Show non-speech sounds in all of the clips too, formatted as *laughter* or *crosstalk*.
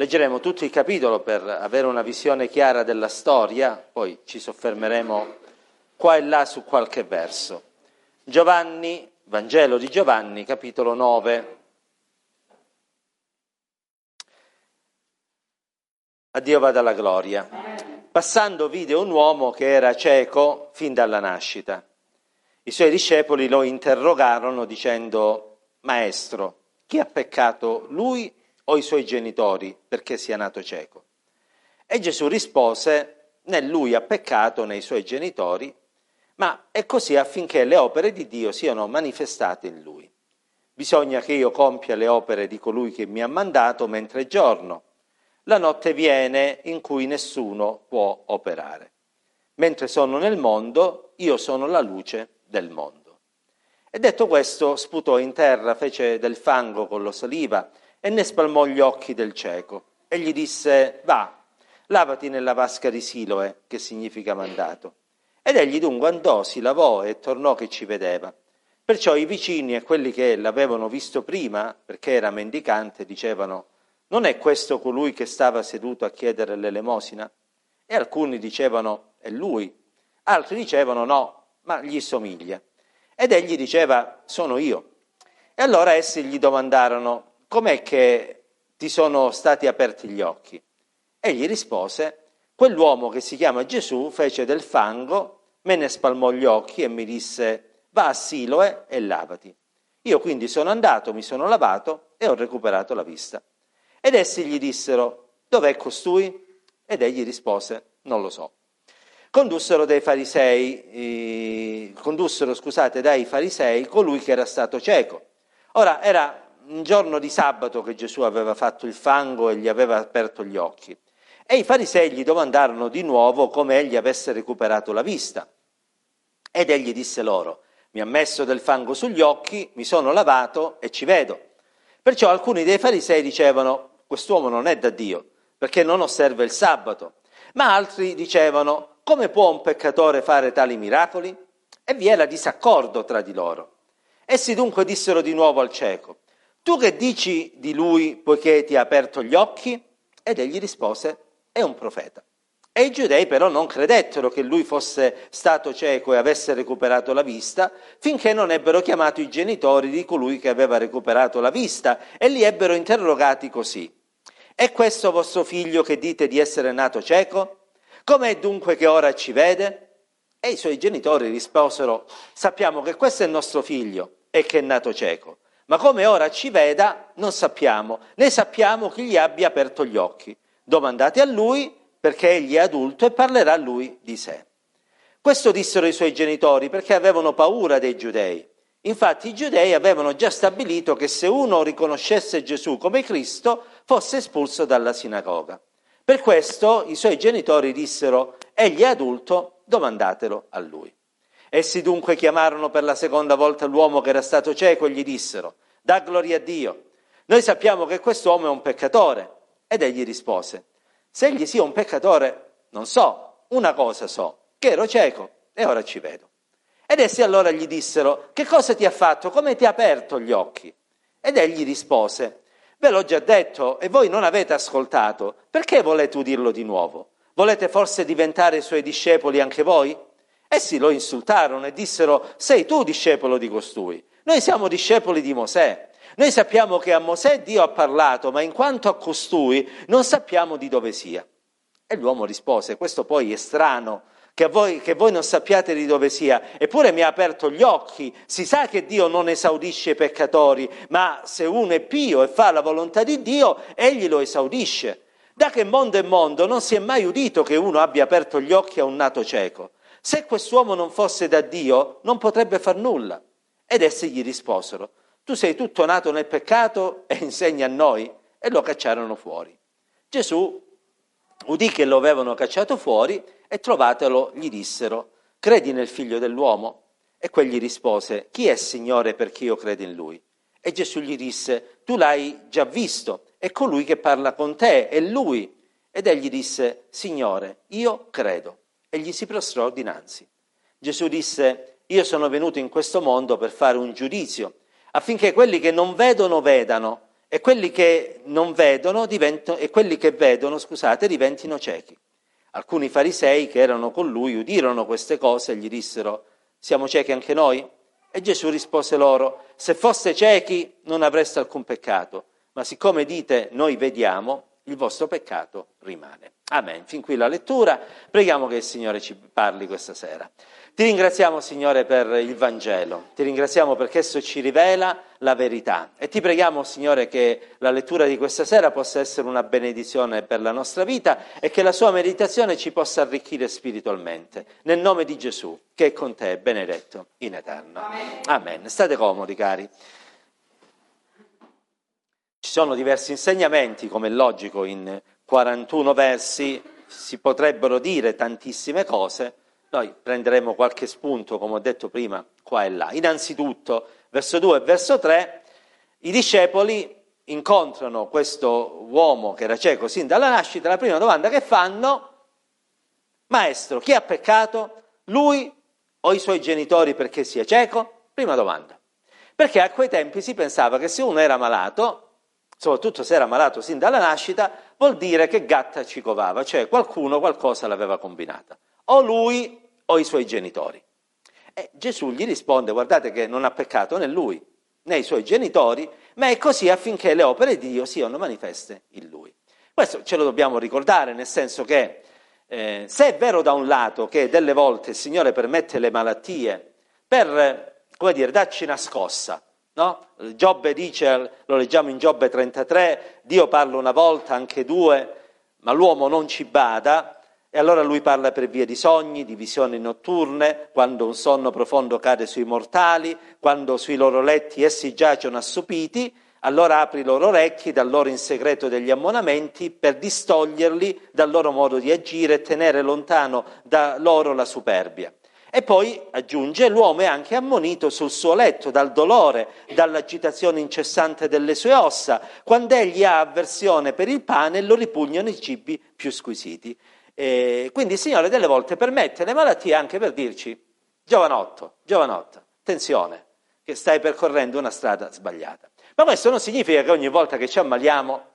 Leggeremo tutto il capitolo per avere una visione chiara della storia, poi ci soffermeremo qua e là su qualche verso. Giovanni, Vangelo di Giovanni, capitolo 9. A Dio vada la gloria. Passando vide un uomo che era cieco fin dalla nascita. I suoi discepoli lo interrogarono dicendo, Maestro, chi ha peccato, lui o i suoi genitori, perché sia nato cieco? E Gesù rispose, né lui ha peccato né i suoi genitori, ma è così affinché le opere di Dio siano manifestate in lui. Bisogna che io compia le opere di colui che mi ha mandato mentre è giorno. La notte viene in cui nessuno può operare. Mentre sono nel mondo, io sono la luce del mondo. E detto questo, sputò in terra, fece del fango con lo saliva e ne spalmò gli occhi del cieco e gli disse, va, lavati nella vasca di Siloe, che significa mandato. Ed egli dunque andò, si lavò e tornò che ci vedeva. Perciò i vicini e quelli che l'avevano visto prima, perché era mendicante, dicevano, non è questo colui che stava seduto a chiedere l'elemosina? E alcuni dicevano, è lui. Altri dicevano, no, ma gli somiglia. Ed egli diceva, sono io. E allora essi gli domandarono, com'è che ti sono stati aperti gli occhi? Egli rispose, quell'uomo che si chiama Gesù fece del fango, me ne spalmò gli occhi e mi disse, va a Siloe e lavati. Io quindi sono andato, mi sono lavato e ho recuperato la vista. Ed essi gli dissero, dov'è costui? Ed egli rispose, non lo so condussero dai farisei, eh, condussero, scusate, dai farisei colui che era stato cieco. Ora era un giorno di sabato che Gesù aveva fatto il fango e gli aveva aperto gli occhi. E i farisei gli domandarono di nuovo come egli avesse recuperato la vista. Ed egli disse loro, mi ha messo del fango sugli occhi, mi sono lavato e ci vedo. Perciò alcuni dei farisei dicevano, quest'uomo non è da Dio, perché non osserva il sabato. Ma altri dicevano, come può un peccatore fare tali miracoli? E vi era disaccordo tra di loro. Essi dunque dissero di nuovo al cieco, tu che dici di lui poiché ti ha aperto gli occhi? Ed egli rispose, è un profeta. E i giudei però non credettero che lui fosse stato cieco e avesse recuperato la vista, finché non ebbero chiamato i genitori di colui che aveva recuperato la vista e li ebbero interrogati così. È questo vostro figlio che dite di essere nato cieco? Com'è dunque che ora ci vede? E i suoi genitori risposero, sappiamo che questo è il nostro figlio e che è nato cieco, ma come ora ci veda non sappiamo, né sappiamo chi gli abbia aperto gli occhi. Domandate a lui perché egli è adulto e parlerà lui di sé. Questo dissero i suoi genitori perché avevano paura dei giudei. Infatti i giudei avevano già stabilito che se uno riconoscesse Gesù come Cristo fosse espulso dalla sinagoga. Per questo i suoi genitori dissero, egli è adulto, domandatelo a lui. Essi dunque chiamarono per la seconda volta l'uomo che era stato cieco e gli dissero, da gloria a Dio, noi sappiamo che quest'uomo è un peccatore. Ed egli rispose, se egli sia un peccatore, non so, una cosa so, che ero cieco e ora ci vedo. Ed essi allora gli dissero, che cosa ti ha fatto? Come ti ha aperto gli occhi? Ed egli rispose, Ve l'ho già detto e voi non avete ascoltato. Perché volete udirlo di nuovo? Volete forse diventare suoi discepoli anche voi? Essi lo insultarono e dissero, sei tu discepolo di costui. Noi siamo discepoli di Mosè. Noi sappiamo che a Mosè Dio ha parlato, ma in quanto a costui non sappiamo di dove sia. E l'uomo rispose, questo poi è strano, che voi, che voi non sappiate di dove sia, eppure mi ha aperto gli occhi. Si sa che Dio non esaudisce i peccatori, ma se uno è pio e fa la volontà di Dio, egli lo esaudisce. Da che mondo è mondo non si è mai udito che uno abbia aperto gli occhi a un nato cieco. Se quest'uomo non fosse da Dio, non potrebbe far nulla. Ed essi gli risposero, tu sei tutto nato nel peccato e insegni a noi? E lo cacciarono fuori. Gesù udì che lo avevano cacciato fuori e trovatelo, gli dissero, credi nel figlio dell'uomo? E quegli rispose, chi è Signore perché io credo in lui? E Gesù gli disse, tu l'hai già visto, è colui che parla con te, è lui. Ed egli disse, Signore, io credo. E gli si prostrò dinanzi. Gesù disse, io sono venuto in questo mondo per fare un giudizio, affinché quelli che non vedono vedano e quelli che vedono diventano, e quelli che vedono, scusate, diventino ciechi. Alcuni farisei che erano con lui udirono queste cose e gli dissero, siamo ciechi anche noi? E Gesù rispose loro, se foste ciechi non avreste alcun peccato, ma siccome dite noi vediamo, il vostro peccato rimane. Amen. Fin qui la lettura. Preghiamo che il Signore ci parli questa sera. Ti ringraziamo, Signore, per il Vangelo. Ti ringraziamo perché esso ci rivela la verità. E ti preghiamo, Signore, che la lettura di questa sera possa essere una benedizione per la nostra vita e che la sua meditazione ci possa arricchire spiritualmente. Nel nome di Gesù, che è con te, benedetto in eterno. Amen. Amen. State comodi, cari. Ci sono diversi insegnamenti, come è logico, in 41 versi si potrebbero dire tantissime cose, noi prenderemo qualche spunto, come ho detto prima, qua e là. Innanzitutto, verso 2 e verso 3, i discepoli incontrano questo uomo che era cieco sin dalla nascita, la prima domanda che fanno, maestro, chi ha peccato? Lui o i suoi genitori perché sia cieco? Prima domanda. Perché a quei tempi si pensava che se uno era malato, soprattutto se era malato sin dalla nascita, vuol dire che gatta ci covava, cioè qualcuno qualcosa l'aveva combinata, o lui o i suoi genitori. E Gesù gli risponde, guardate che non ha peccato né lui né i suoi genitori, ma è così affinché le opere di Dio siano manifeste in lui. Questo ce lo dobbiamo ricordare, nel senso che eh, se è vero da un lato che delle volte il Signore permette le malattie per, come dire, darci una scossa, No? Giobbe dice, lo leggiamo in Giobbe 33, Dio parla una volta, anche due, ma l'uomo non ci bada, e allora lui parla per via di sogni, di visioni notturne, quando un sonno profondo cade sui mortali, quando sui loro letti essi giacciono assopiti, allora apri i loro orecchi, dal loro in segreto degli ammonamenti, per distoglierli dal loro modo di agire e tenere lontano da loro la superbia. E poi aggiunge, l'uomo è anche ammonito sul suo letto dal dolore, dall'agitazione incessante delle sue ossa, quando egli ha avversione per il pane lo ripugnano i cibi più squisiti. E quindi il Signore delle volte permette le malattie anche per dirci, giovanotto, giovanotto, attenzione, che stai percorrendo una strada sbagliata. Ma questo non significa che ogni volta che ci ammaliamo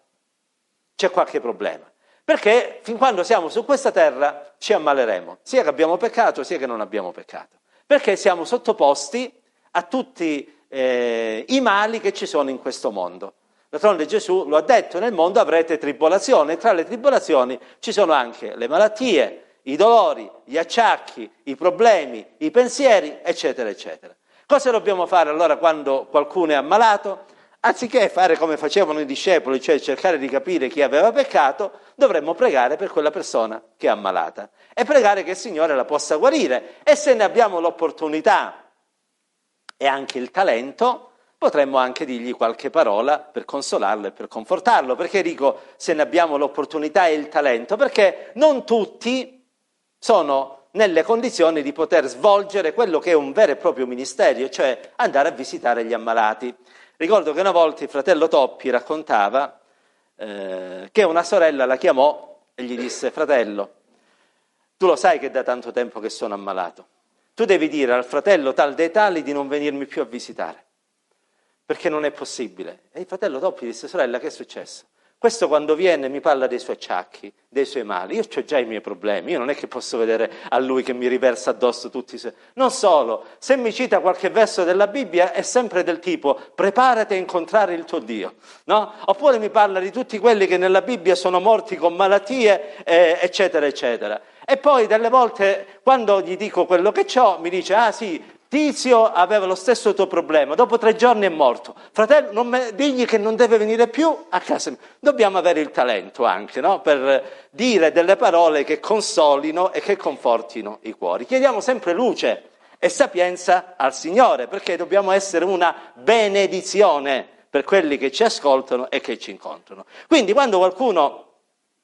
c'è qualche problema. Perché fin quando siamo su questa terra ci ammaleremo, sia che abbiamo peccato sia che non abbiamo peccato. Perché siamo sottoposti a tutti eh, i mali che ci sono in questo mondo. D'altronde Gesù lo ha detto, nel mondo avrete tribolazione, e tra le tribolazioni ci sono anche le malattie, i dolori, gli acciacchi, i problemi, i pensieri, eccetera, eccetera. Cosa dobbiamo fare allora quando qualcuno è ammalato? Anziché fare come facevano i discepoli, cioè cercare di capire chi aveva peccato, dovremmo pregare per quella persona che è ammalata e pregare che il Signore la possa guarire. E se ne abbiamo l'opportunità e anche il talento, potremmo anche dirgli qualche parola per consolarlo e per confortarlo. Perché dico se ne abbiamo l'opportunità e il talento? Perché non tutti sono nelle condizioni di poter svolgere quello che è un vero e proprio ministero, cioè andare a visitare gli ammalati. Ricordo che una volta il fratello Toppi raccontava eh, che una sorella la chiamò e gli disse, fratello, tu lo sai che da tanto tempo che sono ammalato, tu devi dire al fratello tal dei tali di non venirmi più a visitare, perché non è possibile. E il fratello Toppi disse, sorella, che è successo? Questo quando viene mi parla dei suoi acciacchi, dei suoi mali. Io ho già i miei problemi, io non è che posso vedere a lui che mi riversa addosso tutti i suoi... Non solo, se mi cita qualche verso della Bibbia è sempre del tipo preparati a incontrare il tuo Dio, no? Oppure mi parla di tutti quelli che nella Bibbia sono morti con malattie, eh, eccetera, eccetera. E poi delle volte quando gli dico quello che ho, mi dice, ah sì, Tizio aveva lo stesso tuo problema, dopo tre giorni è morto. Fratello, non me, digli che non deve venire più a casa mia. Dobbiamo avere il talento anche no? per dire delle parole che consolino e che confortino i cuori. Chiediamo sempre luce e sapienza al Signore, perché dobbiamo essere una benedizione per quelli che ci ascoltano e che ci incontrano. Quindi quando qualcuno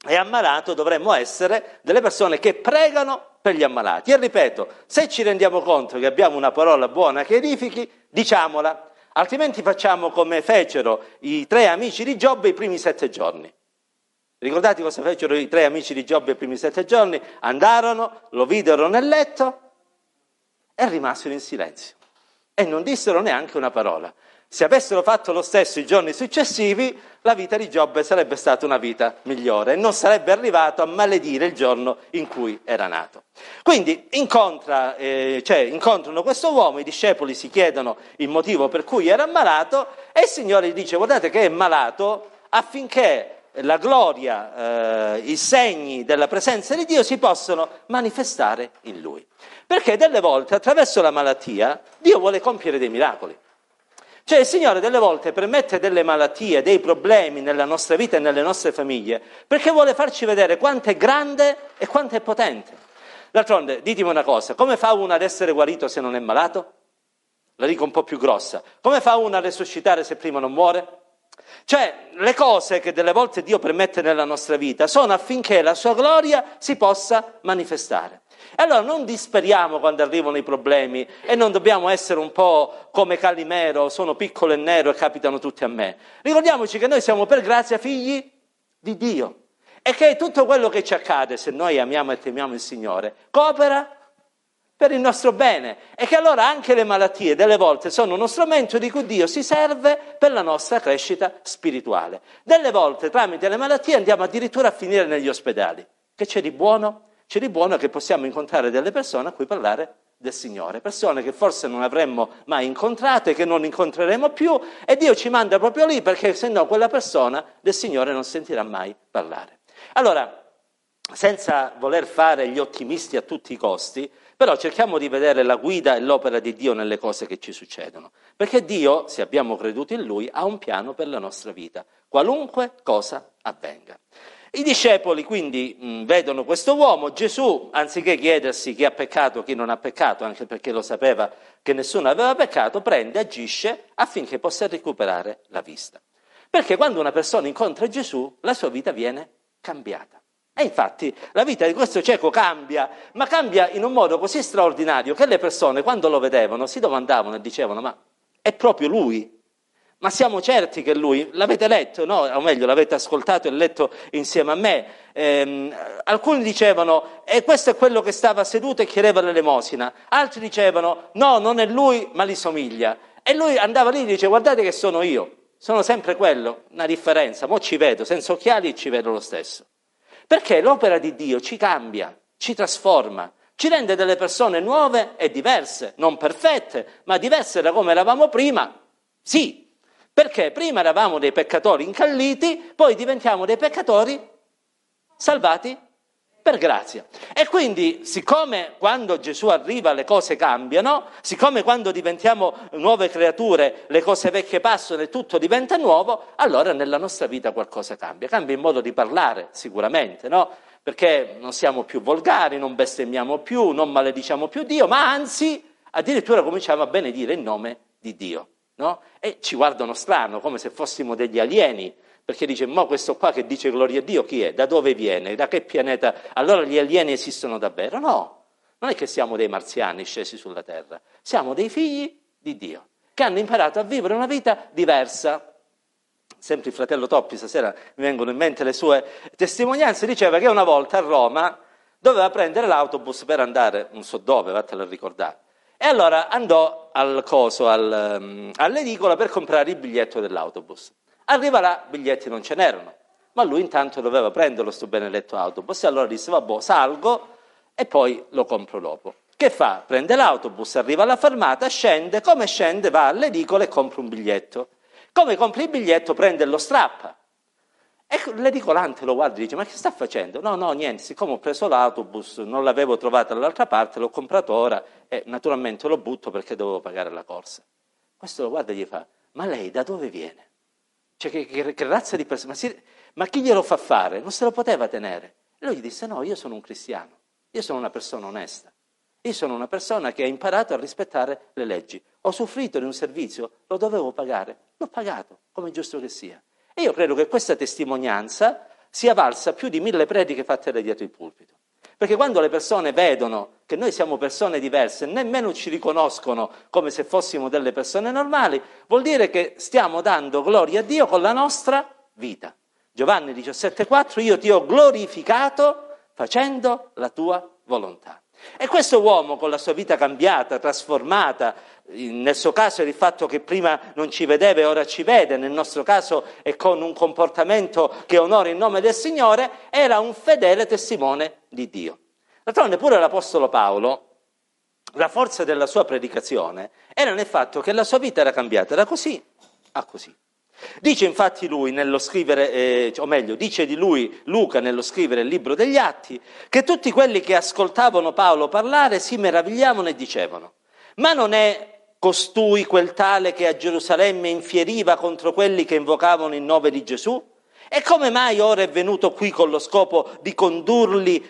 è ammalato dovremmo essere delle persone che pregano per gli ammalati. E ripeto, se ci rendiamo conto che abbiamo una parola buona che edifichi, diciamola, altrimenti facciamo come fecero i tre amici di Giobbe i primi sette giorni. Ricordate cosa fecero i tre amici di Giobbe i primi sette giorni? Andarono, lo videro nel letto e rimasero in silenzio. E non dissero neanche una parola. Se avessero fatto lo stesso i giorni successivi, la vita di Giobbe sarebbe stata una vita migliore e non sarebbe arrivato a maledire il giorno in cui era nato. Quindi incontra, eh, cioè, incontrano questo uomo, i discepoli si chiedono il motivo per cui era malato e il Signore gli dice guardate che è malato affinché la gloria, eh, i segni della presenza di Dio si possono manifestare in lui. Perché delle volte attraverso la malattia Dio vuole compiere dei miracoli. Cioè il Signore delle volte permette delle malattie, dei problemi nella nostra vita e nelle nostre famiglie, perché vuole farci vedere quanto è grande e quanto è potente. D'altronde, ditemi una cosa, come fa uno ad essere guarito se non è malato? La dico un po' più grossa. Come fa uno a resuscitare se prima non muore? Cioè, le cose che delle volte Dio permette nella nostra vita sono affinché la sua gloria si possa manifestare. E allora non disperiamo quando arrivano i problemi e non dobbiamo essere un po' come Calimero, sono piccolo e nero e capitano tutti a me. Ricordiamoci che noi siamo per grazia figli di Dio e che tutto quello che ci accade, se noi amiamo e temiamo il Signore, coopera per il nostro bene e che allora anche le malattie delle volte sono uno strumento di cui Dio si serve per la nostra crescita spirituale. Delle volte tramite le malattie andiamo addirittura a finire negli ospedali. Che c'è di buono? C'è di buono che possiamo incontrare delle persone a cui parlare del Signore, persone che forse non avremmo mai incontrato e che non incontreremo più e Dio ci manda proprio lì perché se no quella persona del Signore non sentirà mai parlare. Allora, senza voler fare gli ottimisti a tutti i costi, però cerchiamo di vedere la guida e l'opera di Dio nelle cose che ci succedono, perché Dio, se abbiamo creduto in Lui, ha un piano per la nostra vita, qualunque cosa avvenga. I discepoli quindi mh, vedono questo uomo, Gesù, anziché chiedersi chi ha peccato, chi non ha peccato, anche perché lo sapeva che nessuno aveva peccato, prende, agisce affinché possa recuperare la vista. Perché quando una persona incontra Gesù, la sua vita viene cambiata. E infatti la vita di questo cieco cambia, ma cambia in un modo così straordinario che le persone quando lo vedevano si domandavano e dicevano ma è proprio lui ma siamo certi che lui, l'avete letto, no? o meglio l'avete ascoltato e letto insieme a me, ehm, alcuni dicevano e questo è quello che stava seduto e chiedeva l'elemosina, altri dicevano no, non è lui, ma gli somiglia. E lui andava lì e dice guardate che sono io, sono sempre quello, una differenza, mo ci vedo, senza occhiali ci vedo lo stesso. Perché l'opera di Dio ci cambia, ci trasforma, ci rende delle persone nuove e diverse, non perfette, ma diverse da come eravamo prima, sì, perché prima eravamo dei peccatori incalliti, poi diventiamo dei peccatori salvati per grazia. E quindi, siccome quando Gesù arriva le cose cambiano, siccome quando diventiamo nuove creature le cose vecchie passano e tutto diventa nuovo, allora nella nostra vita qualcosa cambia. Cambia il modo di parlare, sicuramente, no? Perché non siamo più volgari, non bestemmiamo più, non malediciamo più Dio, ma anzi addirittura cominciamo a benedire il nome di Dio no? E ci guardano strano, come se fossimo degli alieni, perché dice, ma questo qua che dice gloria a Dio chi è? Da dove viene? Da che pianeta? Allora gli alieni esistono davvero? No, non è che siamo dei marziani scesi sulla terra, siamo dei figli di Dio, che hanno imparato a vivere una vita diversa. Sempre il fratello Toppi, stasera mi vengono in mente le sue testimonianze, diceva che una volta a Roma doveva prendere l'autobus per andare, non so dove, vattelo a ricordare. E allora andò al coso, al, um, all'edicola per comprare il biglietto dell'autobus. Arriva là, biglietti non ce n'erano, ma lui intanto doveva prenderlo sto benedetto autobus e allora disse, vabbè, salgo e poi lo compro dopo. Che fa? Prende l'autobus, arriva alla fermata, scende, come scende va all'edicola e compra un biglietto. Come compra il biglietto prende lo strappa e l'edicolante lo guarda e dice, ma che sta facendo? No, no, niente, siccome ho preso l'autobus, non l'avevo trovato dall'altra parte, l'ho comprato ora e naturalmente lo butto perché dovevo pagare la corsa. Questo lo guarda e gli fa, ma lei da dove viene? Cioè, che, che, che razza di persona? Ma, ma, chi glielo fa fare? Non se lo poteva tenere. E lui gli disse, no, io sono un cristiano, io sono una persona onesta, io sono una persona che ha imparato a rispettare le leggi. Ho soffrito di un servizio, lo dovevo pagare, l'ho pagato, come giusto che sia. E io credo che questa testimonianza sia valsa più di mille prediche fatte dietro il pulpito. Perché quando le persone vedono che noi siamo persone diverse, nemmeno ci riconoscono come se fossimo delle persone normali, vuol dire che stiamo dando gloria a Dio con la nostra vita. Giovanni 17,4 io ti ho glorificato facendo la tua volontà. E questo uomo con la sua vita cambiata, trasformata, nel suo caso è il fatto che prima non ci vedeva e ora ci vede, nel nostro caso è con un comportamento che onora il nome del Signore, era un fedele testimone di Dio. D'altronde pure l'Apostolo Paolo, la forza della sua predicazione era nel fatto che la sua vita era cambiata da così a così. Dice infatti lui nello scrivere, eh, o meglio, dice di lui Luca nello scrivere il libro degli Atti, che tutti quelli che ascoltavano Paolo parlare si meravigliavano e dicevano, ma non è costui quel tale che a Gerusalemme infieriva contro quelli che invocavano il nome di Gesù? E come mai ora è venuto qui con lo scopo di,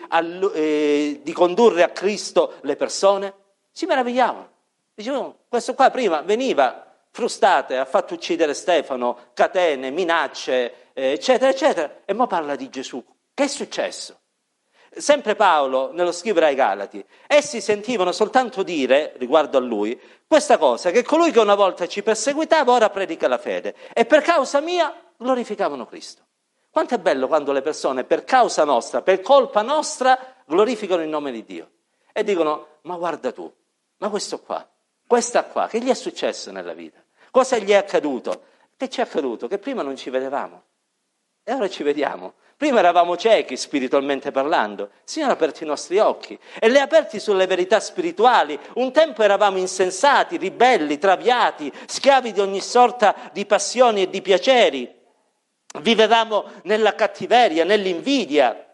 a, eh, di condurre a Cristo le persone? Si meravigliavano. Dicevano, questo qua prima veniva frustate, ha fatto uccidere Stefano, catene, minacce, eh, eccetera, eccetera, e ora parla di Gesù. Che è successo? Sempre Paolo, nello scrivere ai Galati, essi sentivano soltanto dire, riguardo a lui, questa cosa, che colui che una volta ci perseguitava ora predica la fede e per causa mia glorificavano Cristo. Quanto è bello quando le persone per causa nostra, per colpa nostra, glorificano il nome di Dio e dicono, ma guarda tu, ma questo qua, questa qua, che gli è successo nella vita? Cosa gli è accaduto? Che ci è accaduto? Che prima non ci vedevamo e ora ci vediamo. Prima eravamo ciechi spiritualmente parlando, il Signore ha aperto i nostri occhi e li ha aperti sulle verità spirituali. Un tempo eravamo insensati, ribelli, traviati, schiavi di ogni sorta di passioni e di piaceri. Vivevamo nella cattiveria, nell'invidia,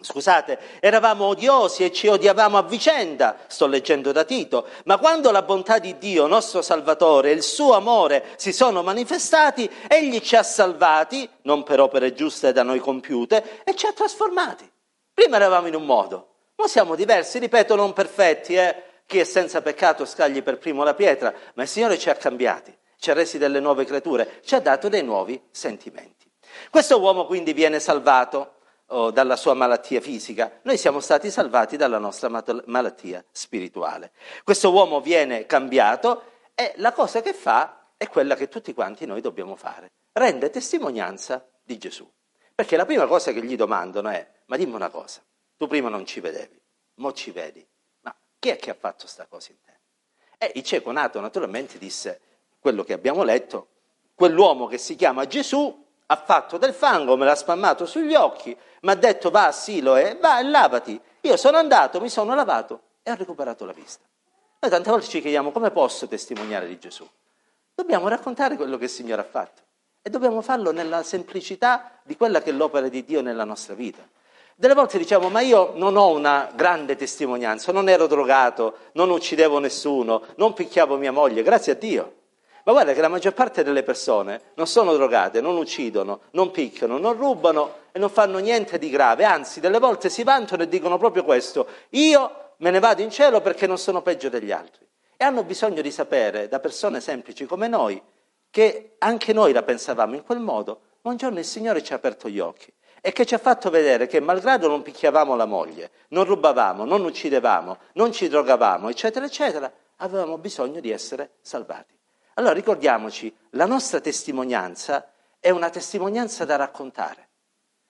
Scusate, eravamo odiosi e ci odiavamo a vicenda, sto leggendo da Tito, ma quando la bontà di Dio, nostro Salvatore, e il suo amore si sono manifestati, egli ci ha salvati, non per opere giuste da noi compiute, e ci ha trasformati. Prima eravamo in un modo, ora siamo diversi, ripeto, non perfetti, eh? chi è senza peccato scagli per primo la pietra, ma il Signore ci ha cambiati, ci ha resi delle nuove creature, ci ha dato dei nuovi sentimenti. Questo uomo quindi viene salvato o dalla sua malattia fisica, noi siamo stati salvati dalla nostra malattia spirituale. Questo uomo viene cambiato e la cosa che fa è quella che tutti quanti noi dobbiamo fare, rende testimonianza di Gesù. Perché la prima cosa che gli domandano è, ma dimmi una cosa, tu prima non ci vedevi, mo ci vedi, ma chi è che ha fatto questa cosa in te? E il cieco nato naturalmente disse quello che abbiamo letto, quell'uomo che si chiama Gesù ha fatto del fango, me l'ha spammato sugli occhi, mi ha detto va a Siloe, va e lavati. Io sono andato, mi sono lavato e ho recuperato la vista. Noi tante volte ci chiediamo come posso testimoniare di Gesù. Dobbiamo raccontare quello che il Signore ha fatto e dobbiamo farlo nella semplicità di quella che è l'opera di Dio nella nostra vita. Delle volte diciamo, ma io non ho una grande testimonianza, non ero drogato, non uccidevo nessuno, non picchiavo mia moglie, grazie a Dio. Ma guarda che la maggior parte delle persone non sono drogate, non uccidono, non picchiano, non rubano e non fanno niente di grave, anzi delle volte si vantano e dicono proprio questo, io me ne vado in cielo perché non sono peggio degli altri. E hanno bisogno di sapere da persone semplici come noi che anche noi la pensavamo in quel modo, ma un giorno il Signore ci ha aperto gli occhi e che ci ha fatto vedere che malgrado non picchiavamo la moglie, non rubavamo, non uccidevamo, non ci drogavamo, eccetera, eccetera, avevamo bisogno di essere salvati. Allora ricordiamoci, la nostra testimonianza è una testimonianza da raccontare.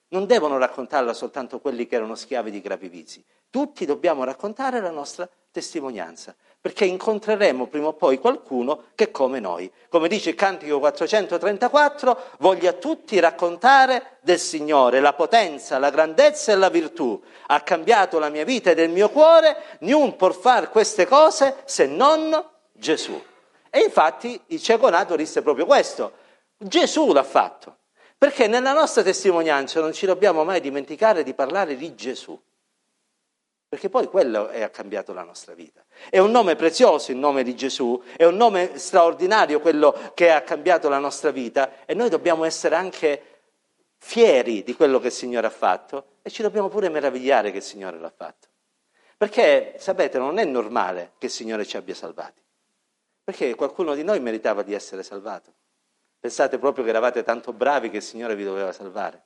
Non devono raccontarla soltanto quelli che erano schiavi di gravi vizi. Tutti dobbiamo raccontare la nostra testimonianza, perché incontreremo prima o poi qualcuno che è come noi. Come dice il Cantico 434, voglio a tutti raccontare del Signore la potenza, la grandezza e la virtù. Ha cambiato la mia vita ed il mio cuore, niun può fare queste cose se non Gesù. E infatti il cieco nato disse proprio questo. Gesù l'ha fatto. Perché nella nostra testimonianza non ci dobbiamo mai dimenticare di parlare di Gesù. Perché poi quello ha cambiato la nostra vita. È un nome prezioso il nome di Gesù, è un nome straordinario quello che ha cambiato la nostra vita e noi dobbiamo essere anche fieri di quello che il Signore ha fatto e ci dobbiamo pure meravigliare che il Signore l'ha fatto. Perché, sapete, non è normale che il Signore ci abbia salvati. Perché qualcuno di noi meritava di essere salvato. Pensate proprio che eravate tanto bravi che il Signore vi doveva salvare.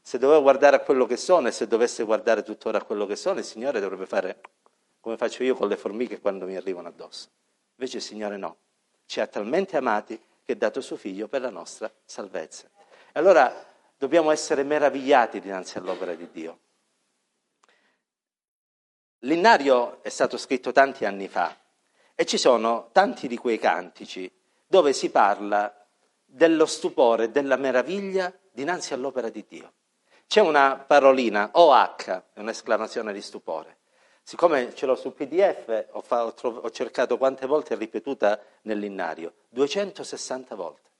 Se dovevo guardare a quello che sono e se dovesse guardare tuttora a quello che sono, il Signore dovrebbe fare come faccio io con le formiche quando mi arrivano addosso. Invece il Signore no. Ci ha talmente amati che ha dato suo figlio per la nostra salvezza. E allora dobbiamo essere meravigliati dinanzi all'opera di Dio. L'innario è stato scritto tanti anni fa e ci sono tanti di quei cantici dove si parla dello stupore, della meraviglia dinanzi all'opera di Dio. C'è una parolina, OH, è un'esclamazione di stupore. Siccome ce l'ho sul PDF, ho, fa, ho, ho cercato quante volte è ripetuta nell'innario, 260 volte.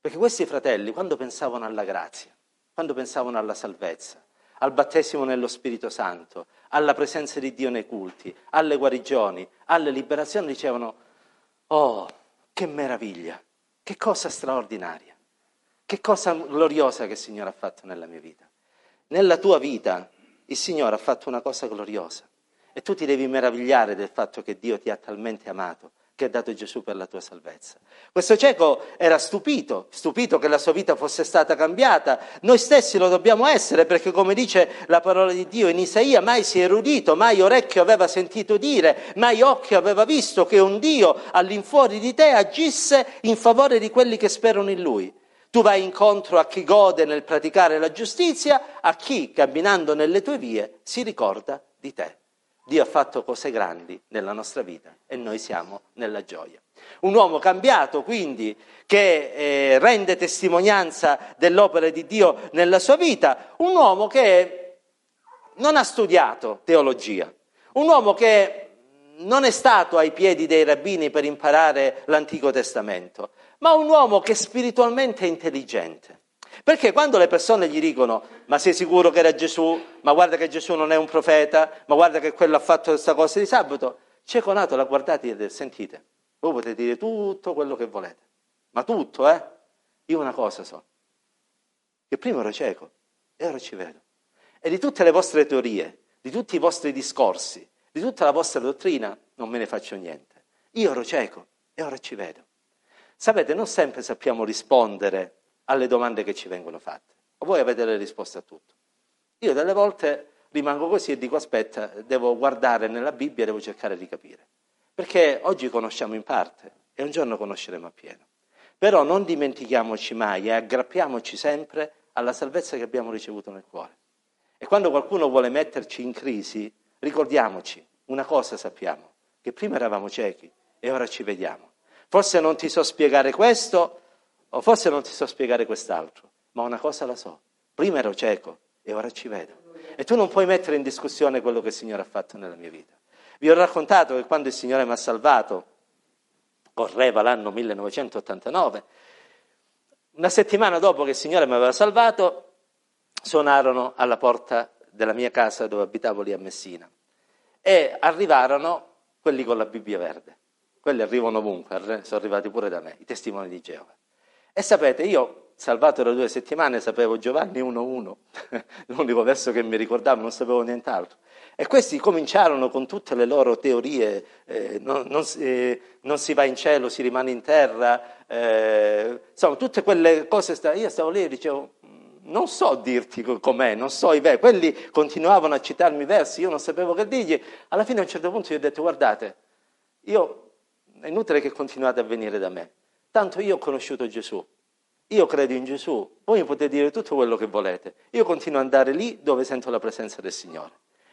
Perché questi fratelli, quando pensavano alla grazia, quando pensavano alla salvezza, al battesimo nello Spirito Santo, alla presenza di Dio nei culti, alle guarigioni, alle liberazioni, dicevano, oh, che meraviglia, che cosa straordinaria, che cosa gloriosa che il Signore ha fatto nella mia vita. Nella tua vita il Signore ha fatto una cosa gloriosa e tu ti devi meravigliare del fatto che Dio ti ha talmente amato che ha dato Gesù per la tua salvezza. Questo cieco era stupito, stupito che la sua vita fosse stata cambiata. Noi stessi lo dobbiamo essere perché come dice la parola di Dio in Isaia, mai si è erudito, mai orecchio aveva sentito dire, mai occhio aveva visto che un Dio all'infuori di te agisse in favore di quelli che sperano in Lui. Tu vai incontro a chi gode nel praticare la giustizia, a chi, camminando nelle tue vie, si ricorda di te. Dio ha fatto cose grandi nella nostra vita e noi siamo nella gioia. Un uomo cambiato, quindi, che eh, rende testimonianza dell'opera di Dio nella sua vita, un uomo che non ha studiato teologia, un uomo che non è stato ai piedi dei rabbini per imparare l'Antico Testamento, ma un uomo che spiritualmente è intelligente perché quando le persone gli dicono ma sei sicuro che era Gesù, ma guarda che Gesù non è un profeta, ma guarda che quello ha fatto questa cosa di sabato, cieco nato l'ha guardato e sentite, voi potete dire tutto quello che volete, ma tutto, eh? Io una cosa so, che prima ero cieco e ora ci vedo. E di tutte le vostre teorie, di tutti i vostri discorsi, di tutta la vostra dottrina, non me ne faccio niente. Io ero cieco e ora ci vedo. Sapete, non sempre sappiamo rispondere alle domande che ci vengono fatte. Voi avete le risposte a tutto. Io delle volte rimango così e dico aspetta, devo guardare nella Bibbia e devo cercare di capire. Perché oggi conosciamo in parte e un giorno conosceremo appieno. Però non dimentichiamoci mai e aggrappiamoci sempre alla salvezza che abbiamo ricevuto nel cuore. E quando qualcuno vuole metterci in crisi, ricordiamoci, una cosa sappiamo, che prima eravamo ciechi e ora ci vediamo. Forse non ti so spiegare questo, o forse non ti so spiegare quest'altro, ma una cosa la so. Prima ero cieco e ora ci vedo. E tu non puoi mettere in discussione quello che il Signore ha fatto nella mia vita. Vi ho raccontato che quando il Signore mi ha salvato, correva l'anno 1989, una settimana dopo che il Signore mi aveva salvato, suonarono alla porta della mia casa dove abitavo lì a Messina e arrivarono quelli con la Bibbia verde. Quelli arrivano ovunque, sono arrivati pure da me, i testimoni di Geova. E sapete, io salvato da due settimane sapevo Giovanni 1.1, *laughs* l'unico verso che mi ricordavo, non sapevo nient'altro. E questi cominciarono con tutte le loro teorie, eh, non, non, eh, non, si va in cielo, si rimane in terra, eh, insomma tutte quelle cose, io stavo lì e dicevo, non so dirti com'è, non so i versi, quelli continuavano a citarmi versi, io non sapevo che dirgli, alla fine a un certo punto gli ho detto guardate, io, è inutile che continuate a venire da me, Tanto io ho conosciuto Gesù, io credo in Gesù, voi mi potete dire tutto quello che volete, io continuo ad andare lì dove sento la presenza del Signore.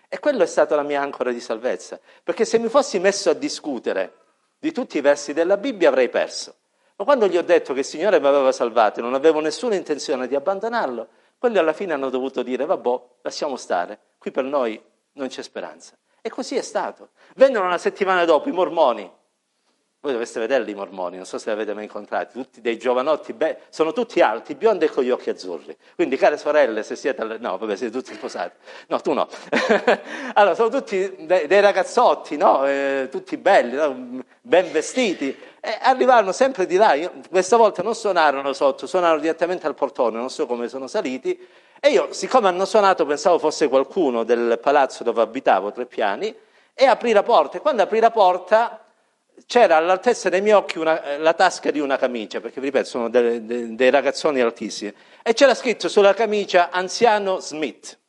E quello è stata la mia ancora di salvezza, perché se mi fossi messo a discutere di tutti i versi della Bibbia avrei perso. Ma quando gli ho detto che il Signore mi aveva salvato e non avevo nessuna intenzione di abbandonarlo, quelli alla fine hanno dovuto dire, vabbè, lasciamo stare, qui per noi non c'è speranza. E così è stato. Vennero una settimana dopo i mormoni, voi dovreste vederli i mormoni, non so se li avete mai incontrati, tutti dei giovanotti, beh, sono tutti alti, biondi e con gli occhi azzurri. Quindi, care sorelle, se siete alle... No, vabbè, siete tutti sposati. No, tu no. *laughs* allora, sono tutti dei, dei ragazzotti, no? Eh, tutti belli, no? ben vestiti. E arrivarono sempre di là. Io, questa volta non suonarono sotto, suonarono direttamente al portone, non so come sono saliti. E io, siccome hanno suonato, pensavo fosse qualcuno del palazzo dove abitavo, tre piani, e aprì la porta. E quando aprì la porta c'era all'altezza dei miei occhi una, eh, la tasca di una camicia, perché vi ripeto, sono dei, dei, dei ragazzoni altissimi, e c'era scritto sulla camicia anziano Smith.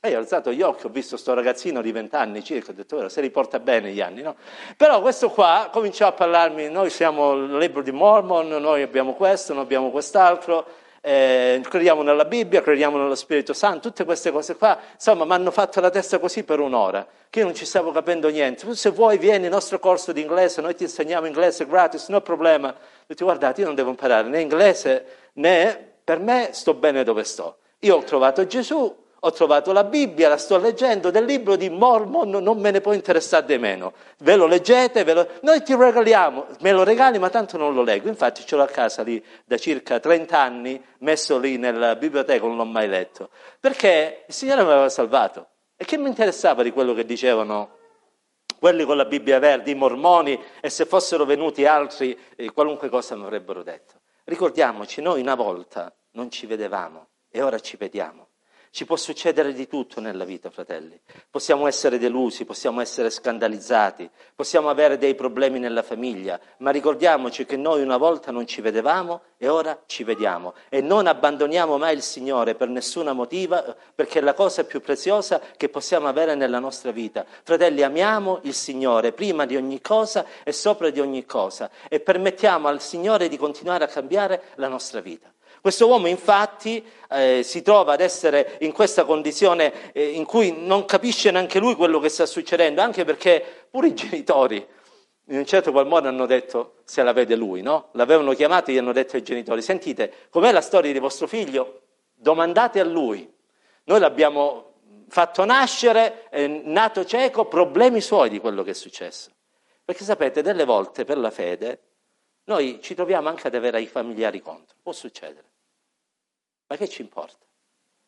E io ho alzato gli occhi, ho visto questo ragazzino di vent'anni circa, ho detto, se riporta bene gli anni, no? Però questo qua cominciò a parlarmi, noi siamo il libro di Mormon, noi abbiamo questo, noi abbiamo quest'altro, eh, crediamo nella Bibbia, crediamo nello Spirito Santo, tutte queste cose qua, insomma, mi hanno fatto la testa così per un'ora, che io non ci stavo capendo niente. Se vuoi vieni al nostro corso di inglese, noi ti insegniamo inglese gratis, no problema. Ho detto, guardate, io non devo imparare né inglese né per me sto bene dove sto. Io ho trovato Gesù, ho trovato la Bibbia, la sto leggendo, del libro di Mormon non me ne può interessare di meno. Ve lo leggete, ve lo... noi ti regaliamo, me lo regali ma tanto non lo leggo. Infatti ce l'ho a casa lì da circa 30 anni, messo lì nella biblioteca, non l'ho mai letto. Perché il Signore mi aveva salvato. E che mi interessava di quello che dicevano quelli con la Bibbia verde, i mormoni, e se fossero venuti altri, eh, qualunque cosa mi avrebbero detto. Ricordiamoci, noi una volta non ci vedevamo e ora ci vediamo. Ci può succedere di tutto nella vita, fratelli. Possiamo essere delusi, possiamo essere scandalizzati, possiamo avere dei problemi nella famiglia, ma ricordiamoci che noi una volta non ci vedevamo e ora ci vediamo e non abbandoniamo mai il Signore per nessuna motiva, perché è la cosa più preziosa che possiamo avere nella nostra vita. Fratelli, amiamo il Signore prima di ogni cosa e sopra di ogni cosa e permettiamo al Signore di continuare a cambiare la nostra vita. Questo uomo infatti eh, si trova ad essere in questa condizione eh, in cui non capisce neanche lui quello che sta succedendo, anche perché pure i genitori in un certo qual modo hanno detto se la vede lui, no? L'avevano chiamato e gli hanno detto ai genitori, sentite, com'è la storia di vostro figlio? Domandate a lui. Noi l'abbiamo fatto nascere, è nato cieco, problemi suoi di quello che è successo. Perché sapete, delle volte per la fede noi ci troviamo anche ad avere i familiari contro, può succedere. Ma che ci importa?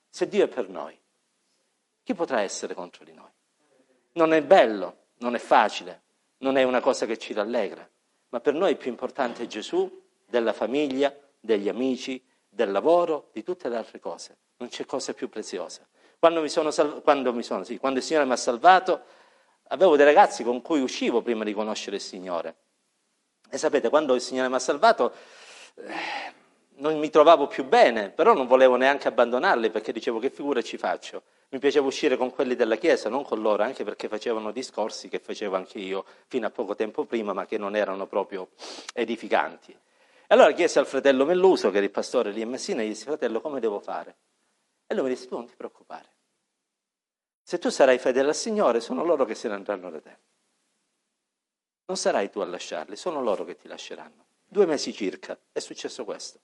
Se Dio è per noi, chi potrà essere contro di noi? Non è bello, non è facile, non è una cosa che ci rallegra, ma per noi è più importante Gesù della famiglia, degli amici, del lavoro, di tutte le altre cose. Non c'è cosa più preziosa. Quando, mi sono salv- quando, mi sono, sì, quando il Signore mi ha salvato, avevo dei ragazzi con cui uscivo prima di conoscere il Signore. E sapete, quando il Signore mi ha salvato, eh, non mi trovavo più bene, però non volevo neanche abbandonarli perché dicevo che figura ci faccio. Mi piaceva uscire con quelli della Chiesa, non con loro, anche perché facevano discorsi che facevo anche io fino a poco tempo prima, ma che non erano proprio edificanti. E allora chiesi al fratello Melluso, che era il pastore lì a Messina, gli disse, fratello, come devo fare? E lui mi disse, tu non ti preoccupare. Se tu sarai fedele al Signore, sono loro che se ne andranno da te. Non sarai tu a lasciarli, sono loro che ti lasceranno. Due mesi circa è successo questo.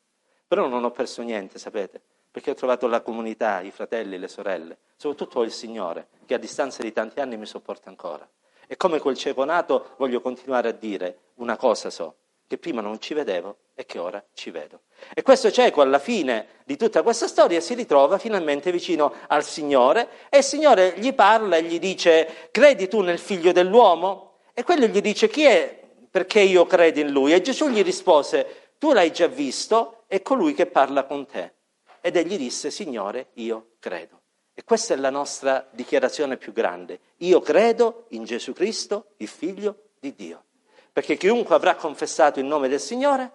Però non ho perso niente, sapete, perché ho trovato la comunità, i fratelli, le sorelle, soprattutto il Signore, che a distanza di tanti anni mi sopporta ancora. E come quel cieco nato voglio continuare a dire una cosa so, che prima non ci vedevo e che ora ci vedo. E questo cieco alla fine di tutta questa storia si ritrova finalmente vicino al Signore e il Signore gli parla e gli dice credi tu nel figlio dell'uomo? E quello gli dice chi è perché io credo in lui? E Gesù gli rispose tu l'hai già visto è colui che parla con te. Ed egli disse, Signore, io credo. E questa è la nostra dichiarazione più grande. Io credo in Gesù Cristo, il Figlio di Dio. Perché chiunque avrà confessato il nome del Signore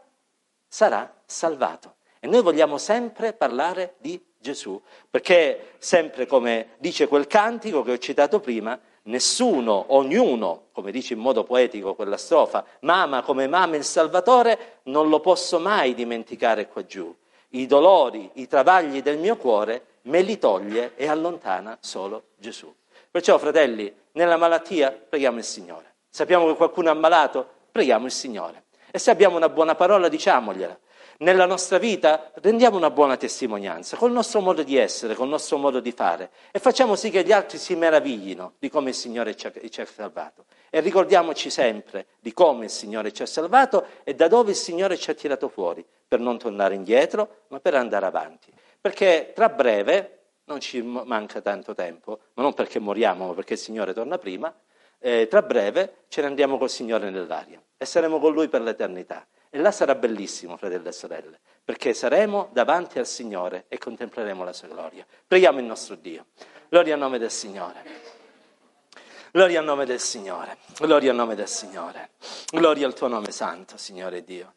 sarà salvato. E noi vogliamo sempre parlare di Gesù, perché sempre come dice quel cantico che ho citato prima, Nessuno, ognuno, come dice in modo poetico quella strofa, mama come mama il Salvatore, non lo posso mai dimenticare qua giù. I dolori, i travagli del mio cuore me li toglie e allontana solo Gesù. Perciò, fratelli, nella malattia preghiamo il Signore. Sappiamo che qualcuno è ammalato? Preghiamo il Signore. E se abbiamo una buona parola, diciamogliela nella nostra vita rendiamo una buona testimonianza col nostro modo di essere, col nostro modo di fare e facciamo sì che gli altri si meraviglino di come il Signore ci ha, ci ha salvato. E ricordiamoci sempre di come il Signore ci ha salvato e da dove il Signore ci ha tirato fuori, per non tornare indietro, ma per andare avanti. Perché tra breve, non ci manca tanto tempo, ma non perché moriamo, ma perché il Signore torna prima, eh, tra breve ce ne andiamo col Signore nell'aria e saremo con Lui per l'eternità. E là sarà bellissimo, fratelli e sorelle, perché saremo davanti al Signore e contempleremo la sua gloria. Preghiamo il nostro Dio. Gloria al nome del Signore. Gloria al nome del Signore. Gloria al nome del Signore. Gloria al tuo nome santo, Signore Dio.